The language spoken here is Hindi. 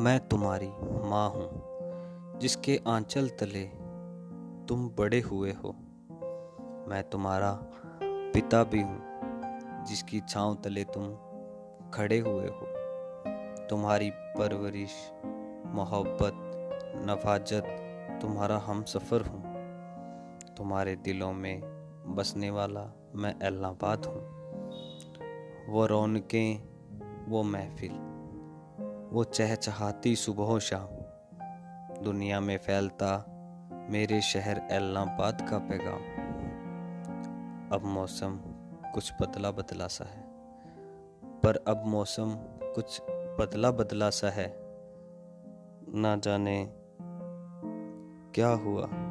मैं तुम्हारी माँ हूँ, जिसके आंचल तले तुम बड़े हुए हो। मैं तुम्हारा पिता भी हूँ, जिसकी छाँव तले तुम खड़े हुए हो। तुम्हारी परवरिश, मोहब्बत, नफाजत, तुम्हारा हम सफ़र हूँ। तुम्हारे दिलों में बसने वाला मैं एल्लाबाद हूँ। वो रौनकें, वो महफिल। वो चहचहाती सुबह शाम। दुनिया में फैलता मेरे शहर एलनाबाद का पैगाम। अब मौसम कुछ बदला बदला सा है। पर अब मौसम कुछ बदला बदला सा है। ना जाने क्या हुआ।